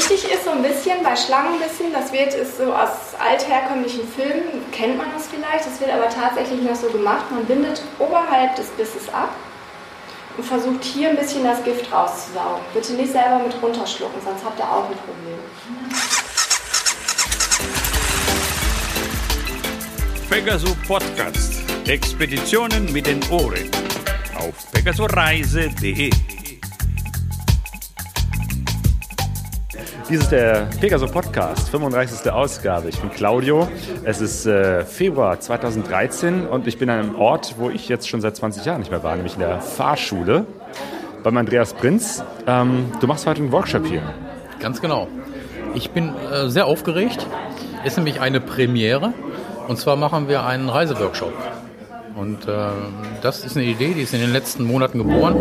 wichtig ist so ein bisschen bei Schlangen ein bisschen, das wird ist so aus altherkömmlichen Filmen, kennt man das vielleicht, das wird aber tatsächlich noch so gemacht. Man bindet oberhalb des Bisses ab und versucht hier ein bisschen das Gift rauszusaugen. Bitte nicht selber mit runterschlucken, sonst habt ihr auch ein Problem. Pegasus Podcast. Expeditionen mit den Ohren. Auf pegasoreise.de. Dies ist der Pegaso Podcast, 35. Ausgabe. Ich bin Claudio. Es ist äh, Februar 2013 und ich bin an einem Ort, wo ich jetzt schon seit 20 Jahren nicht mehr war, nämlich in der Fahrschule beim Andreas Prinz. Ähm, du machst heute einen Workshop hier. Ganz genau. Ich bin äh, sehr aufgeregt. Ist nämlich eine Premiere. Und zwar machen wir einen Reiseworkshop. Und äh, das ist eine Idee, die ist in den letzten Monaten geboren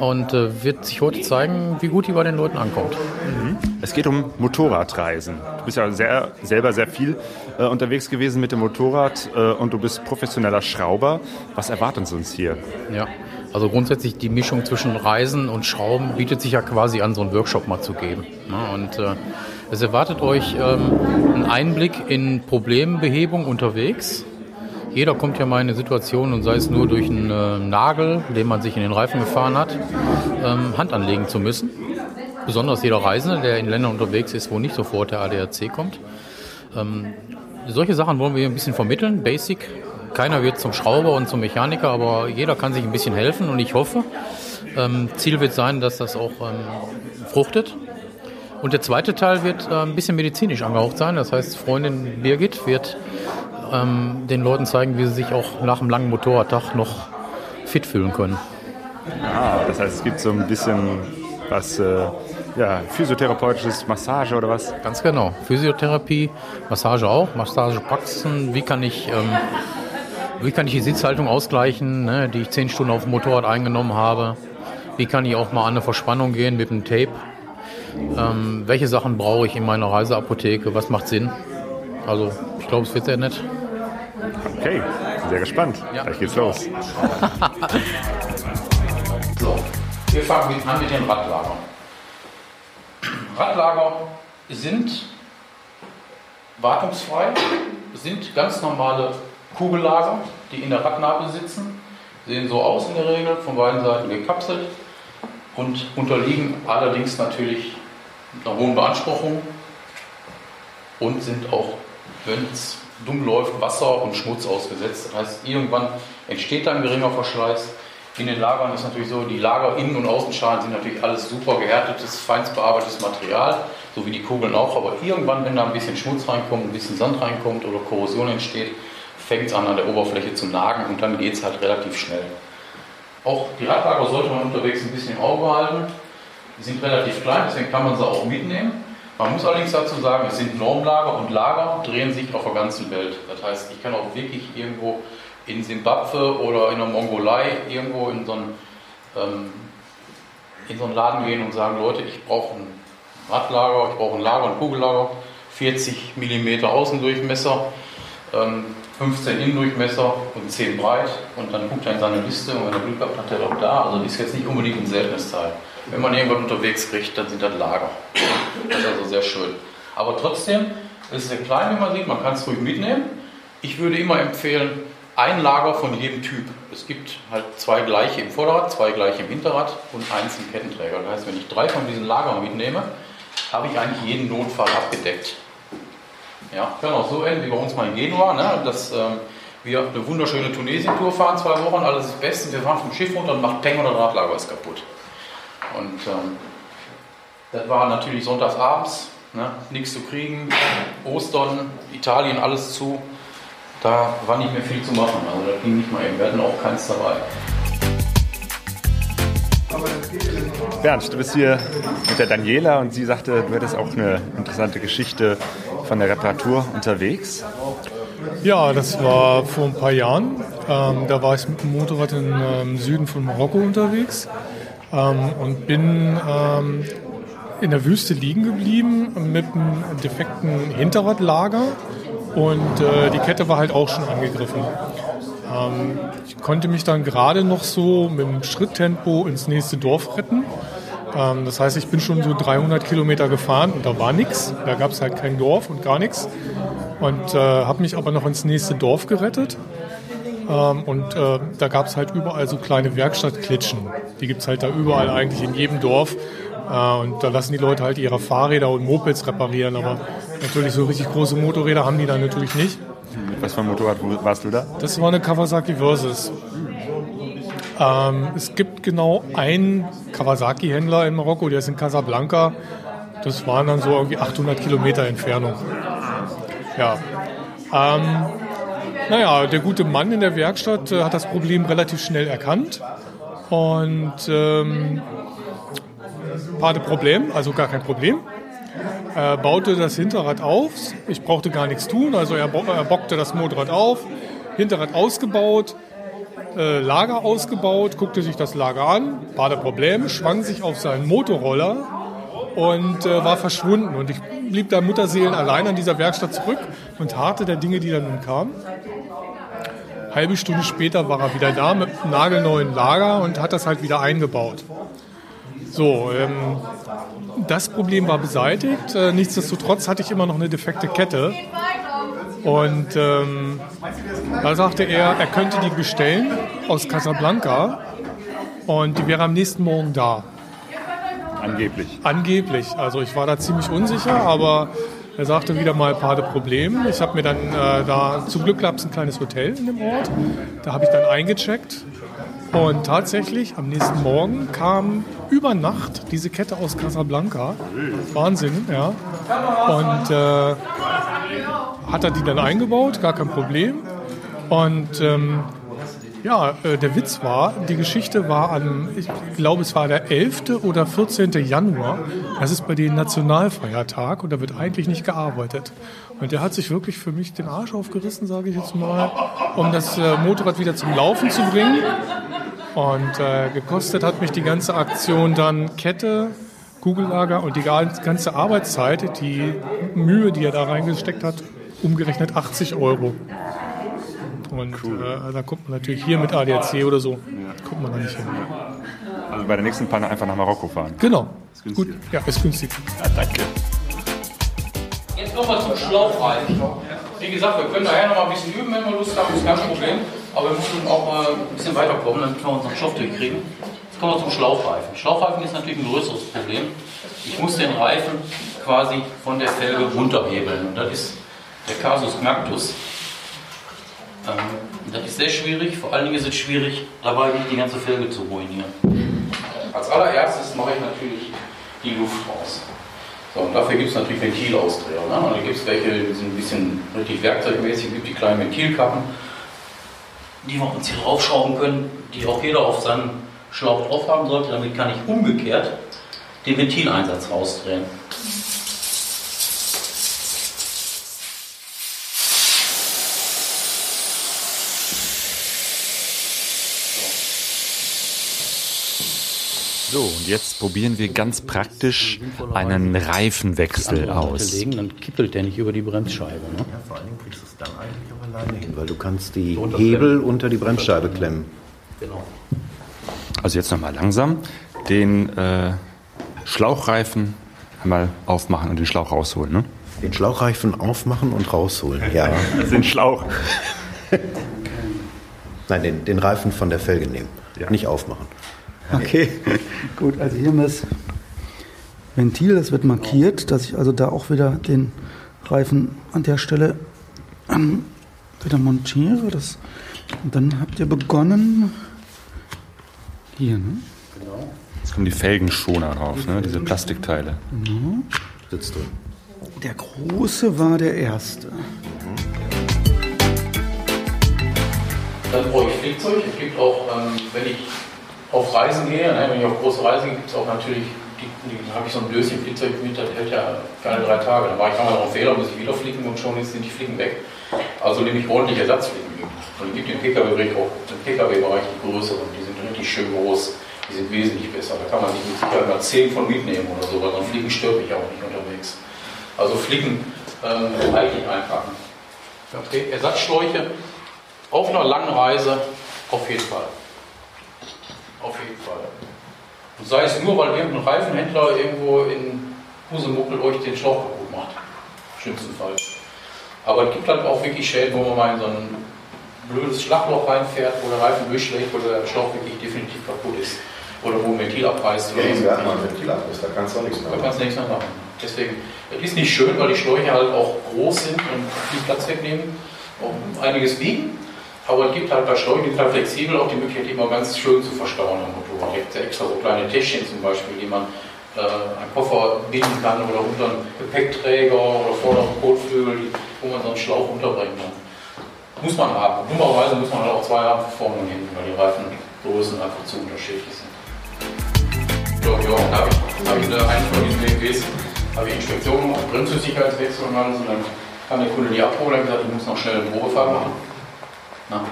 und äh, wird sich heute zeigen, wie gut die bei den Leuten ankommt. Es geht um Motorradreisen. Du bist ja sehr, selber sehr viel äh, unterwegs gewesen mit dem Motorrad äh, und du bist professioneller Schrauber. Was erwartet uns hier? Ja, also grundsätzlich die Mischung zwischen Reisen und Schrauben bietet sich ja quasi an, so einen Workshop mal zu geben. Ne? Und äh, es erwartet euch ähm, einen Einblick in Problembehebung unterwegs jeder kommt ja mal in eine Situation und sei es nur durch einen äh, Nagel, den man sich in den Reifen gefahren hat, ähm, Hand anlegen zu müssen. Besonders jeder Reisende, der in Ländern unterwegs ist, wo nicht sofort der ADAC kommt. Ähm, solche Sachen wollen wir hier ein bisschen vermitteln, basic. Keiner wird zum Schrauber und zum Mechaniker, aber jeder kann sich ein bisschen helfen und ich hoffe, ähm, Ziel wird sein, dass das auch ähm, fruchtet. Und der zweite Teil wird äh, ein bisschen medizinisch angehaucht sein. Das heißt, Freundin Birgit wird ähm, den Leuten zeigen, wie sie sich auch nach einem langen Motorradtag noch fit fühlen können. Ah, das heißt, es gibt so ein bisschen was äh, ja, physiotherapeutisches Massage oder was? Ganz genau. Physiotherapie, Massage auch, Massagepraxen. Wie kann ich, ähm, wie kann ich die Sitzhaltung ausgleichen, ne, die ich zehn Stunden auf dem Motorrad eingenommen habe? Wie kann ich auch mal an eine Verspannung gehen mit einem Tape? Ähm, welche Sachen brauche ich in meiner Reiseapotheke? Was macht Sinn? Also, ich glaube, es wird sehr nett. Okay, sehr gespannt. Ja. Gleich geht's los. so, wir fangen an mit den Radlagern. Radlager sind wartungsfrei, sind ganz normale Kugellager, die in der Radnabe sitzen, sehen so aus in der Regel, von beiden Seiten gekapselt und unterliegen allerdings natürlich einer hohen Beanspruchung und sind auch, wenn es dumm läuft, Wasser und Schmutz ausgesetzt. Das heißt, irgendwann entsteht dann geringer Verschleiß. In den Lagern ist natürlich so, die Lager Innen- und Außenschalen sind natürlich alles super gehärtetes, feinst bearbeitetes Material, so wie die Kugeln auch. Aber irgendwann, wenn da ein bisschen Schmutz reinkommt, ein bisschen Sand reinkommt oder Korrosion entsteht, fängt es an, an der Oberfläche zu nagen und dann geht es halt relativ schnell. Auch die Radlager sollte man unterwegs ein bisschen im Auge halten. Die sind relativ klein, deswegen kann man sie auch mitnehmen. Man muss allerdings dazu sagen, es sind Normlager und Lager drehen sich auf der ganzen Welt. Das heißt, ich kann auch wirklich irgendwo in Simbabwe oder in der Mongolei irgendwo in so einen, ähm, in so einen Laden gehen und sagen, Leute, ich brauche ein Radlager, ich brauche ein Lager, ein Kugellager, 40 mm Außendurchmesser, ähm, 15 Innendurchmesser und 10 breit und dann guckt er in seine Liste und wenn er Glück hat, hat er doch da. Also das ist jetzt nicht unbedingt ein seltenes Teil. Wenn man irgendwann unterwegs kriegt, dann sind das Lager. Das ist also sehr schön. Aber trotzdem, es ist sehr klein, wie man sieht, man kann es ruhig mitnehmen. Ich würde immer empfehlen, ein Lager von jedem Typ. Es gibt halt zwei gleiche im Vorderrad, zwei gleiche im Hinterrad und eins im Kettenträger. Das heißt, wenn ich drei von diesen Lagern mitnehme, habe ich eigentlich jeden Notfall abgedeckt. Ja, kann auch so enden wie bei uns mal in Genua, ne? dass ähm, wir eine wunderschöne Tunesien-Tour fahren, zwei Wochen, alles ist bestens. Wir fahren vom Schiff runter und macht Peng und das Radlager ist kaputt. Und ähm, das war natürlich sonntags abends, ne? nichts zu kriegen, Ostern, Italien, alles zu. Da war nicht mehr viel zu machen. Also das ging nicht mal eben. Wir hatten auch keins dabei. Bernd, du bist hier mit der Daniela und sie sagte, du hättest auch eine interessante Geschichte von der Reparatur unterwegs. Ja, das war vor ein paar Jahren. Ähm, da war ich mit dem Motorrad im ähm, Süden von Marokko unterwegs ähm, und bin ähm, in der Wüste liegen geblieben mit einem defekten Hinterradlager und äh, die Kette war halt auch schon angegriffen. Ähm, ich konnte mich dann gerade noch so mit dem Schritttempo ins nächste Dorf retten. Ähm, das heißt, ich bin schon so 300 Kilometer gefahren und da war nichts. Da gab es halt kein Dorf und gar nichts. Und äh, habe mich aber noch ins nächste Dorf gerettet. Ähm, und äh, da gab es halt überall so kleine Werkstattklitschen. Die gibt es halt da überall eigentlich in jedem Dorf. Äh, und da lassen die Leute halt ihre Fahrräder und Mopeds reparieren. Aber natürlich so richtig große Motorräder haben die dann natürlich nicht. Was für ein Motorrad warst du da? Das war eine Kawasaki Versus. Ähm, es gibt genau einen Kawasaki-Händler in Marokko, der ist in Casablanca. Das waren dann so irgendwie 800 Kilometer Entfernung. Ja. Ähm, naja, der gute Mann in der Werkstatt äh, hat das Problem relativ schnell erkannt. Und ähm, hatte Problem, also gar kein Problem. Er baute das Hinterrad auf. Ich brauchte gar nichts tun. Also er, er bockte das Motorrad auf, Hinterrad ausgebaut, äh, Lager ausgebaut, guckte sich das Lager an, der Problem, schwang sich auf seinen Motorroller und äh, war verschwunden. Und ich blieb da Mutterseelen allein an dieser Werkstatt zurück und harte der Dinge, die dann nun kamen. Halbe Stunde später war er wieder da mit einem nagelneuen Lager und hat das halt wieder eingebaut. So, ähm, das Problem war beseitigt. Äh, nichtsdestotrotz hatte ich immer noch eine defekte Kette. Und ähm, da sagte er, er könnte die bestellen aus Casablanca und die wäre am nächsten Morgen da. Angeblich. Angeblich. Also ich war da ziemlich unsicher, aber er sagte wieder mal Pade Problem. Ich habe mir dann äh, da, zum Glück gab es ein kleines Hotel in dem Ort. Da habe ich dann eingecheckt. Und tatsächlich am nächsten Morgen kam über Nacht diese Kette aus Casablanca. Wahnsinn, ja. Und äh, hat er die dann eingebaut, gar kein Problem. Und ähm, ja, äh, der Witz war, die Geschichte war am, ich glaube, es war der 11. oder 14. Januar. Das ist bei den Nationalfeiertag und da wird eigentlich nicht gearbeitet. Und der hat sich wirklich für mich den Arsch aufgerissen, sage ich jetzt mal, um das äh, Motorrad wieder zum Laufen zu bringen. Und äh, gekostet hat mich die ganze Aktion dann Kette, Kugellager und die ganze Arbeitszeit, die Mühe, die er da reingesteckt hat, umgerechnet 80 Euro. Und cool. äh, da kommt man natürlich hier mit ADAC oder so, ja. kommt man da nicht hin. Also bei der nächsten Panne einfach nach Marokko fahren. Genau. Ist Gut, ja, ist günstig. Ja, danke. Jetzt wir zum Schlauchreifen. Wie gesagt, wir können daher noch mal ein bisschen üben, wenn wir Lust haben, ist kein Problem. Aber wir müssen auch mal ein bisschen weiterkommen, damit wir unseren Stoff durchkriegen. Jetzt kommen wir zum Schlauchreifen. Schlauchreifen ist natürlich ein größeres Problem. Ich muss den Reifen quasi von der Felge runterhebeln. Und das ist der Casus Knactus. Ähm, das ist sehr schwierig, vor allen Dingen ist es schwierig, dabei nicht die ganze Felge zu ruinieren. Als allererstes mache ich natürlich die Luft raus. So, und dafür gibt es natürlich Ventilausdreher. Ne? Und da gibt es welche, die sind ein bisschen richtig werkzeugmäßig, gibt die kleinen Ventilkappen, die wir uns hier draufschrauben können, die auch jeder auf seinem Schlauch drauf haben sollte. Damit kann ich umgekehrt den Ventileinsatz rausdrehen. So, und jetzt probieren wir ganz praktisch einen Reifenwechsel aus. Legen, dann kippelt der nicht über die Bremsscheibe. Ne? Ja, vor allen Dingen kriegst du es dann eigentlich auch alleine hin, weil du kannst die Hebel unter die Bremsscheibe klemmen. Genau. Also jetzt nochmal langsam den äh, Schlauchreifen einmal aufmachen und den Schlauch rausholen. Ne? Den Schlauchreifen aufmachen und rausholen, ja. den Schlauch. Nein, den, den Reifen von der Felge nehmen, ja. nicht aufmachen. Okay, gut. Also hier haben wir das Ventil, das wird markiert, dass ich also da auch wieder den Reifen an der Stelle ähm, wieder montiere. Das, und dann habt ihr begonnen hier, ne? Genau. Jetzt kommen die Felgenschoner drauf, ne? diese Plastikteile. Genau. Sitzt drin. Der große war der erste. Dann brauche ich Flickzeug. Es gibt auch, ähm, wenn ich auf Reisen gehe, ne, wenn ich auf große Reisen gehe, gibt es auch natürlich, habe ich so ein Döschen Flickzeug mit, das hält ja keine drei Tage. Dann mache ich einmal noch einen Fehler, muss ich wieder fliegen und schon sind die Fliegen weg. Also nehme ich ordentlich Ersatzfliegen mit. Und gibt im Pkw-Bereich auch im Pkw-Bereich die größeren, die sind richtig schön groß, die sind wesentlich besser. Da kann man sich mit Sicherheit mal 10 von mitnehmen oder so, weil dann Fliegen stört mich auch nicht unterwegs. Also Fliegen ähm, eigentlich einpacken. Ersatzschläuche auf einer langen Reise auf jeden Fall. Auf jeden Fall. Und sei es nur, weil irgendein Reifenhändler irgendwo in Husemuckel euch den Schlauch kaputt macht. Schlimmstenfalls. Aber es gibt halt auch wirklich Schäden, wo man mal in so ein blödes Schlagloch reinfährt, wo der Reifen durchschlägt, wo der Schlauch wirklich definitiv kaputt ist. Oder wo ein Ventil abreißt. Ja, so. wir hatten mal ein Ventil abriss, da kannst du auch nichts mehr Da machen. kannst du nichts mehr machen. Deswegen, es ist nicht schön, weil die Schläuche halt auch groß sind und viel Platz wegnehmen, auch einiges wiegen. Aber es gibt halt bei sind halt flexibel, auch die Möglichkeit, die immer ganz schön zu verstauen am Motorrad. Es gibt extra so kleine Täschchen zum Beispiel, die man äh, einen Koffer binden kann oder unter einen Gepäckträger oder vorderen Kotflügel, die- wo man so einen Schlauch unterbringen kann. Muss man haben. Dummerweise muss man halt auch zwei haben vorne und hinten, weil die Reifengrößen einfach zu unterschiedlich sind. Ja, ja, da habe ich, hab ich in einem von diesen BMWs habe ich Inspektionen gemacht, Bremsflüssigkeitswechsel und dann kam der Kunde die abholen und gesagt, ich muss noch schnell eine Probefahrt machen. Na.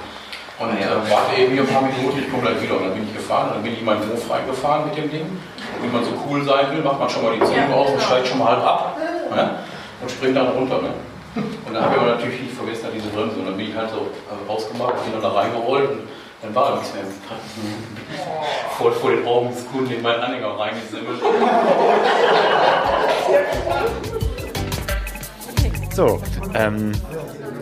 Und äh, warte eben hier ein paar Minuten, ich komme gleich wieder. Und dann bin ich gefahren und dann bin ich in meinen Hof reingefahren mit dem Ding. Und wenn man so cool sein will, macht man schon mal die Züge aus und steigt schon mal halb ab ne? und springt dann runter. Ne? Und dann habe ich aber natürlich nicht vergessen, diese Bremse. Und dann bin ich halt so äh, rausgemacht, bin dann da reingerollt und dann war da nichts mehr. Voll vor den Augen des Kunden in meinen Anhänger reingesimmelt. So, ähm,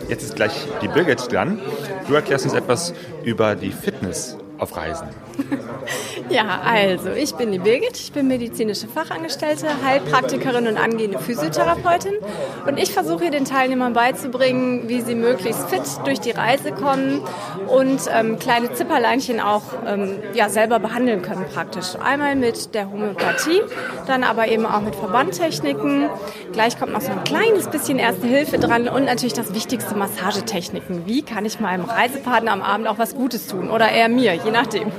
jetzt ist gleich die Birgit dran. Du erklärst uns etwas über die Fitness auf Reisen. Ja, also ich bin die Birgit, ich bin medizinische Fachangestellte, Heilpraktikerin und angehende Physiotherapeutin und ich versuche den Teilnehmern beizubringen, wie sie möglichst fit durch die Reise kommen und ähm, kleine Zipperleinchen auch ähm, ja, selber behandeln können praktisch. Einmal mit der Homöopathie, dann aber eben auch mit Verbandtechniken. Gleich kommt noch so ein kleines bisschen Erste Hilfe dran und natürlich das wichtigste Massagetechniken. Wie kann ich meinem Reisepartner am Abend auch was Gutes tun oder eher mir, je nachdem.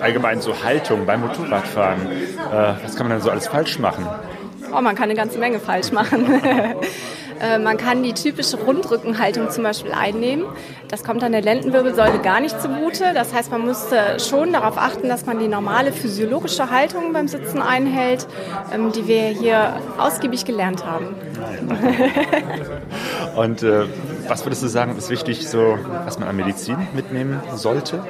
Allgemein so Haltung beim Motorradfahren. Äh, was kann man denn so alles falsch machen? Oh, man kann eine ganze Menge falsch machen. Äh, man kann die typische Rundrückenhaltung zum Beispiel einnehmen. Das kommt an der Lendenwirbelsäule gar nicht zugute. Das heißt, man müsste schon darauf achten, dass man die normale physiologische Haltung beim Sitzen einhält, ähm, die wir hier ausgiebig gelernt haben. Und äh, was würdest du sagen, ist wichtig, so, was man an Medizin mitnehmen sollte?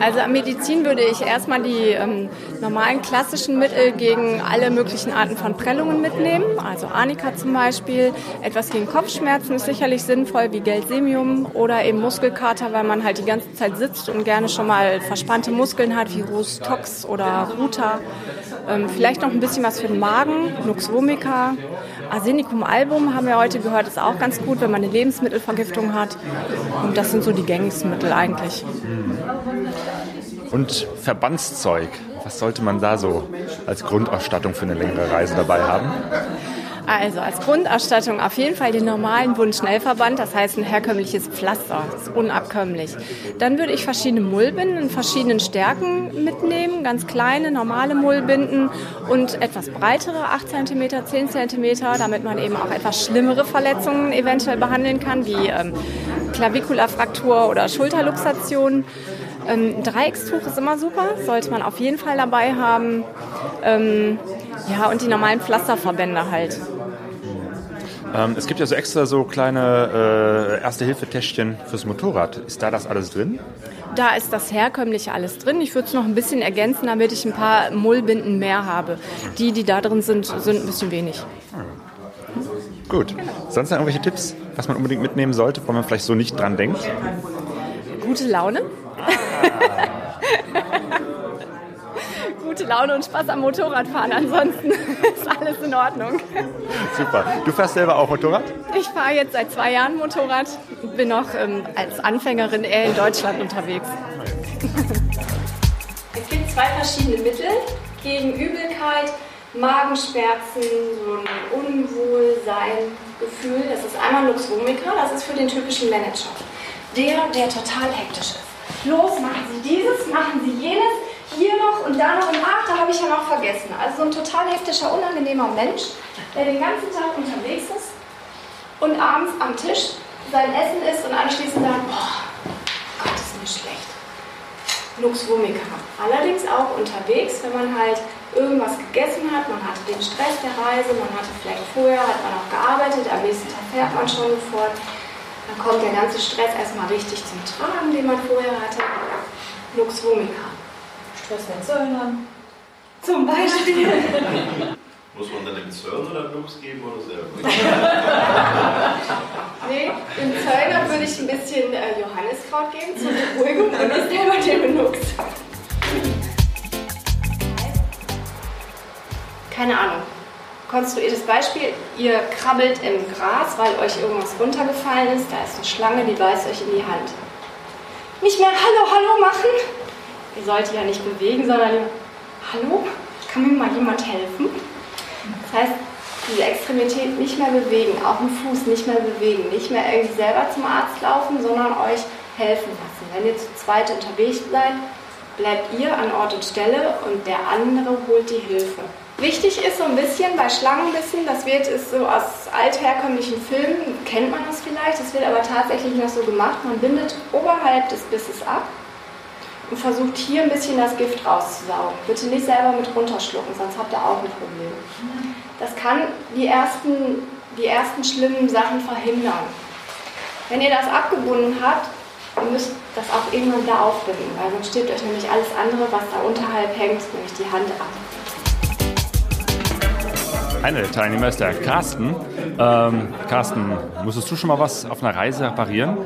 Also an Medizin würde ich erstmal die ähm, normalen klassischen Mittel gegen alle möglichen Arten von Prellungen mitnehmen. Also Arnika zum Beispiel. Etwas gegen Kopfschmerzen ist sicherlich sinnvoll, wie Gelsemium oder eben Muskelkater, weil man halt die ganze Zeit sitzt und gerne schon mal verspannte Muskeln hat, wie Rus Tox oder Ruta. Ähm, vielleicht noch ein bisschen was für den Magen, Nux vomica. Arsenicum album haben wir heute gehört, ist auch ganz gut, wenn man eine Lebensmittelvergiftung hat. Und das sind so die gängigsten Mittel eigentlich. Und Verbandszeug. Was sollte man da so als Grundausstattung für eine längere Reise dabei haben? Also als Grundausstattung auf jeden Fall den normalen Wundschnellverband, das heißt ein herkömmliches Pflaster, das ist unabkömmlich. Dann würde ich verschiedene Mullbinden in verschiedenen Stärken mitnehmen, ganz kleine, normale Mullbinden und etwas breitere, 8 cm, 10 cm, damit man eben auch etwas schlimmere Verletzungen eventuell behandeln kann, wie ähm, Klavikulafraktur oder Schulterluxation. Ähm, ein Dreieckstuch ist immer super, sollte man auf jeden Fall dabei haben. Ähm, ja, und die normalen Pflasterverbände halt. Ähm, es gibt ja so extra so kleine äh, Erste-Hilfe-Täschchen fürs Motorrad. Ist da das alles drin? Da ist das herkömmliche alles drin. Ich würde es noch ein bisschen ergänzen, damit ich ein paar Mullbinden mehr habe. Die, die da drin sind, sind ein bisschen wenig. Gut. Sonst noch irgendwelche Tipps, was man unbedingt mitnehmen sollte, wo man vielleicht so nicht dran denkt? Gute Laune. Gute Laune und Spaß am Motorradfahren. Ansonsten ist alles in Ordnung. Super. Du fährst selber auch Motorrad? Ich fahre jetzt seit zwei Jahren Motorrad. Bin noch ähm, als Anfängerin eher in Deutschland unterwegs. Es gibt zwei verschiedene Mittel gegen Übelkeit, Magenschmerzen, so ein Unwohlsein-Gefühl. Das ist einmal Lux vomica, das ist für den typischen Manager. Der, der total hektisch ist. Los, machen Sie dieses, machen Sie jenes, hier noch und da noch und ach, da habe ich ja noch vergessen. Also so ein total hektischer, unangenehmer Mensch, der den ganzen Tag unterwegs ist und abends am Tisch sein Essen isst und anschließend sagt, boah, Gott, ist mir schlecht. Lux vomica. Allerdings auch unterwegs, wenn man halt irgendwas gegessen hat, man hatte den Stress der Reise, man hatte vielleicht vorher, hat man auch gearbeitet, am nächsten Tag fährt man schon fort, dann kommt der ganze Stress erstmal richtig zum Tragen, den man vorher hatte. Lux vomica. Das mit Zöllnern. Zum Beispiel. Muss man dann dem Zöllner oder Lux geben oder selber? nee, dem Zöllner würde ich ein bisschen äh, Johanniskraut geben zur Beruhigung und nicht selber den Benux. Keine Ahnung. Konstruiertes Beispiel, ihr krabbelt im Gras, weil euch irgendwas runtergefallen ist, da ist eine Schlange, die beißt euch in die Hand. Nicht mehr Hallo, Hallo machen. Ihr solltet ja nicht bewegen, sondern Hallo, kann mir mal jemand helfen? Das heißt, diese Extremität nicht mehr bewegen, auch den Fuß nicht mehr bewegen, nicht mehr irgendwie selber zum Arzt laufen, sondern euch helfen lassen. Wenn ihr zu zweit unterwegs seid, bleibt ihr an Ort und Stelle und der andere holt die Hilfe. Wichtig ist so ein bisschen bei Schlangenbissen, das wird ist so aus altherkömmlichen Filmen, kennt man das vielleicht, das wird aber tatsächlich noch so gemacht. Man bindet oberhalb des Bisses ab und versucht hier ein bisschen das Gift rauszusaugen. Bitte nicht selber mit runterschlucken, sonst habt ihr auch ein Problem. Das kann die ersten, die ersten schlimmen Sachen verhindern. Wenn ihr das abgebunden habt, ihr müsst das auch irgendwann wieder aufbinden, weil sonst stirbt euch nämlich alles andere, was da unterhalb hängt, nämlich die Hand ab. Einer der Teilnehmer ist der Carsten. Ähm, Carsten, musstest du schon mal was auf einer Reise reparieren?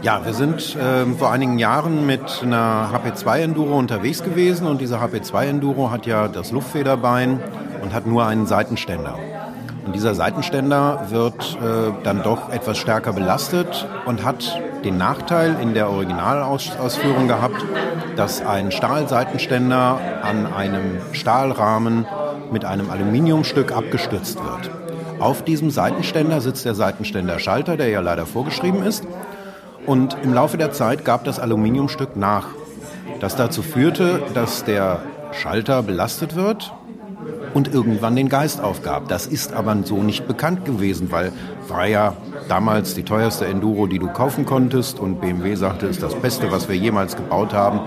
Ja, wir sind äh, vor einigen Jahren mit einer HP2 Enduro unterwegs gewesen und diese HP2 Enduro hat ja das Luftfederbein und hat nur einen Seitenständer. Und dieser Seitenständer wird äh, dann doch etwas stärker belastet und hat den Nachteil in der Originalausführung gehabt, dass ein Stahlseitenständer an einem Stahlrahmen mit einem Aluminiumstück abgestützt wird. Auf diesem Seitenständer sitzt der Seitenständerschalter, der ja leider vorgeschrieben ist. Und im Laufe der Zeit gab das Aluminiumstück nach, das dazu führte, dass der Schalter belastet wird und irgendwann den Geist aufgab. Das ist aber so nicht bekannt gewesen, weil war ja damals die teuerste Enduro, die du kaufen konntest und BMW sagte, ist das Beste, was wir jemals gebaut haben.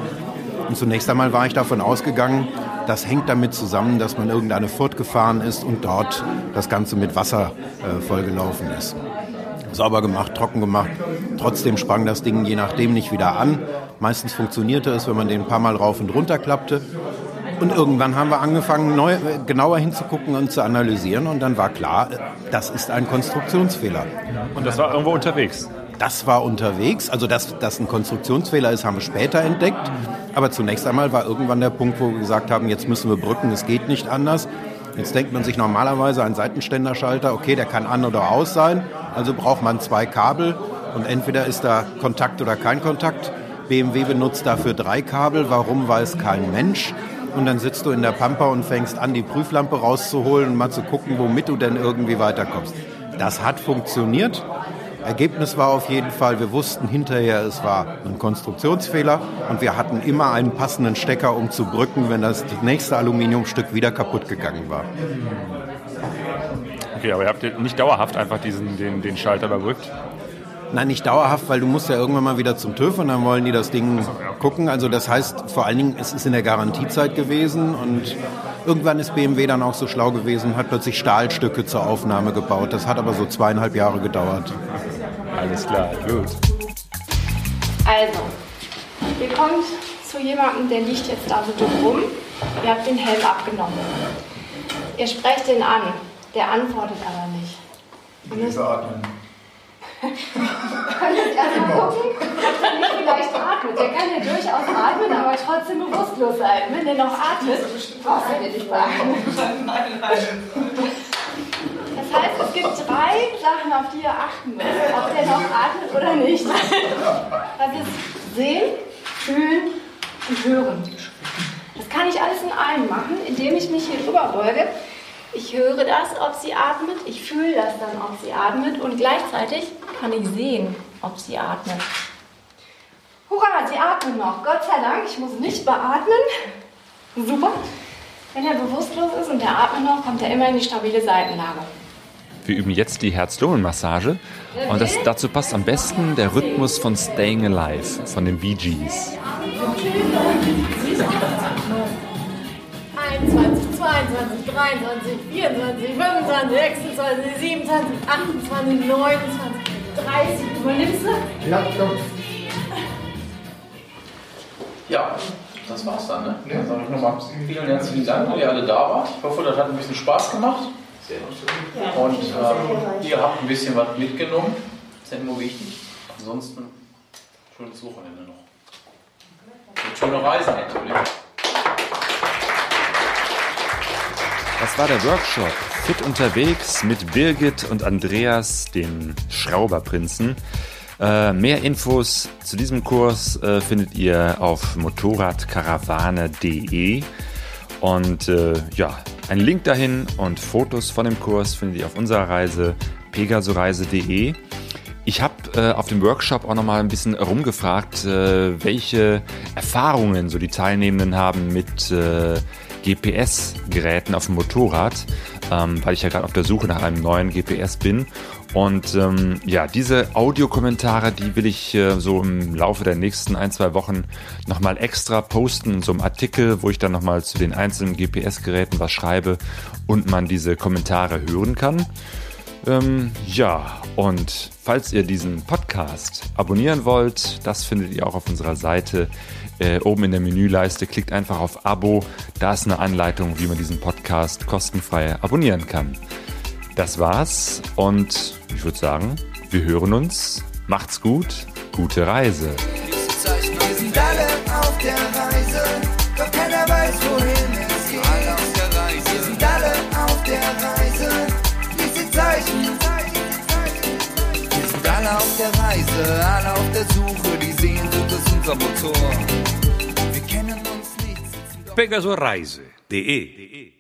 Und zunächst einmal war ich davon ausgegangen, das hängt damit zusammen, dass man irgendeine Furt gefahren ist und dort das Ganze mit Wasser äh, vollgelaufen ist. Sauber gemacht, trocken gemacht. Trotzdem sprang das Ding je nachdem nicht wieder an. Meistens funktionierte es, wenn man den ein paar Mal rauf und runter klappte. Und irgendwann haben wir angefangen, neu, genauer hinzugucken und zu analysieren. Und dann war klar, das ist ein Konstruktionsfehler. Und das war irgendwo unterwegs? Das war unterwegs. Also, dass das ein Konstruktionsfehler ist, haben wir später entdeckt. Aber zunächst einmal war irgendwann der Punkt, wo wir gesagt haben, jetzt müssen wir brücken, es geht nicht anders. Jetzt denkt man sich normalerweise ein Seitenständerschalter, okay, der kann an oder aus sein. Also braucht man zwei Kabel und entweder ist da Kontakt oder kein Kontakt. BMW benutzt dafür drei Kabel. Warum weiß kein Mensch? Und dann sitzt du in der Pampa und fängst an, die Prüflampe rauszuholen und mal zu gucken, womit du denn irgendwie weiterkommst. Das hat funktioniert. Ergebnis war auf jeden Fall, wir wussten hinterher, es war ein Konstruktionsfehler und wir hatten immer einen passenden Stecker, um zu brücken, wenn das nächste Aluminiumstück wieder kaputt gegangen war. Okay, aber ihr habt nicht dauerhaft einfach diesen, den, den Schalter überbrückt? Nein, nicht dauerhaft, weil du musst ja irgendwann mal wieder zum TÜV und dann wollen die das Ding gucken. Also das heißt, vor allen Dingen, es ist in der Garantiezeit gewesen und irgendwann ist BMW dann auch so schlau gewesen, hat plötzlich Stahlstücke zur Aufnahme gebaut. Das hat aber so zweieinhalb Jahre gedauert. Alles klar, gut. Also, ihr kommt zu jemandem, der liegt jetzt da so rum. Ihr habt den Helm abgenommen. Ihr sprecht den an. Der antwortet aber nicht. Ihr müsst atmen. könnt jetzt erstmal gucken, ob nicht vielleicht atmet. Der kann ja durchaus atmen, aber trotzdem bewusstlos sein. Wenn der noch atmet, brauchst du dir nicht beatmen. Das heißt, es gibt drei Sachen, auf die ihr achten müsst, ob der noch atmet oder nicht. Das ist sehen, fühlen und hören. Das kann ich alles in einem machen, indem ich mich hier drüber beuge. Ich höre das, ob sie atmet, ich fühle das dann, ob sie atmet und gleichzeitig kann ich sehen, ob sie atmet. Hurra, sie atmet noch. Gott sei Dank, ich muss nicht beatmen. Super. Wenn er bewusstlos ist und er atmet noch, kommt er immer in die stabile Seitenlage. Wir üben jetzt die Herz-Lungen-Massage und das, dazu passt am besten der Rhythmus von Staying Alive von den Bee Gees. 21, 22, 23, 24, 25, 26, 27, 28, 29, 30. Übernimmst du? Ja, das war's dann. Ne? Dann sage ich nochmal vielen herzlichen Dank, dass ihr alle da wart. Ich hoffe, das hat ein bisschen Spaß gemacht. Und ähm, ihr habt ein bisschen was mitgenommen. Das ist ja immer wichtig. Ansonsten schönes Wochenende noch. Und schöne Reise natürlich. Das war der Workshop Fit unterwegs mit Birgit und Andreas, den Schrauberprinzen. Äh, mehr Infos zu diesem Kurs äh, findet ihr auf motorradkarawane.de. Und äh, ja, ein Link dahin und Fotos von dem Kurs findet ihr auf unserer Reise pegasoreise.de. Ich habe äh, auf dem Workshop auch nochmal ein bisschen rumgefragt, äh, welche Erfahrungen so die Teilnehmenden haben mit äh, GPS-Geräten auf dem Motorrad, ähm, weil ich ja gerade auf der Suche nach einem neuen GPS bin. Und ähm, ja, diese Audiokommentare, die will ich äh, so im Laufe der nächsten ein, zwei Wochen nochmal extra posten so einem Artikel, wo ich dann nochmal zu den einzelnen GPS-Geräten was schreibe und man diese Kommentare hören kann. Ähm, ja, und falls ihr diesen Podcast abonnieren wollt, das findet ihr auch auf unserer Seite äh, oben in der Menüleiste. Klickt einfach auf Abo. Da ist eine Anleitung, wie man diesen Podcast kostenfrei abonnieren kann. Das war's und ich würde sagen, wir hören uns. Macht's gut. Gute Reise. Reise, alle auf der Suche, die Sehnsucht ist unser Motor. Wir kennen uns nicht. pegasoreise.de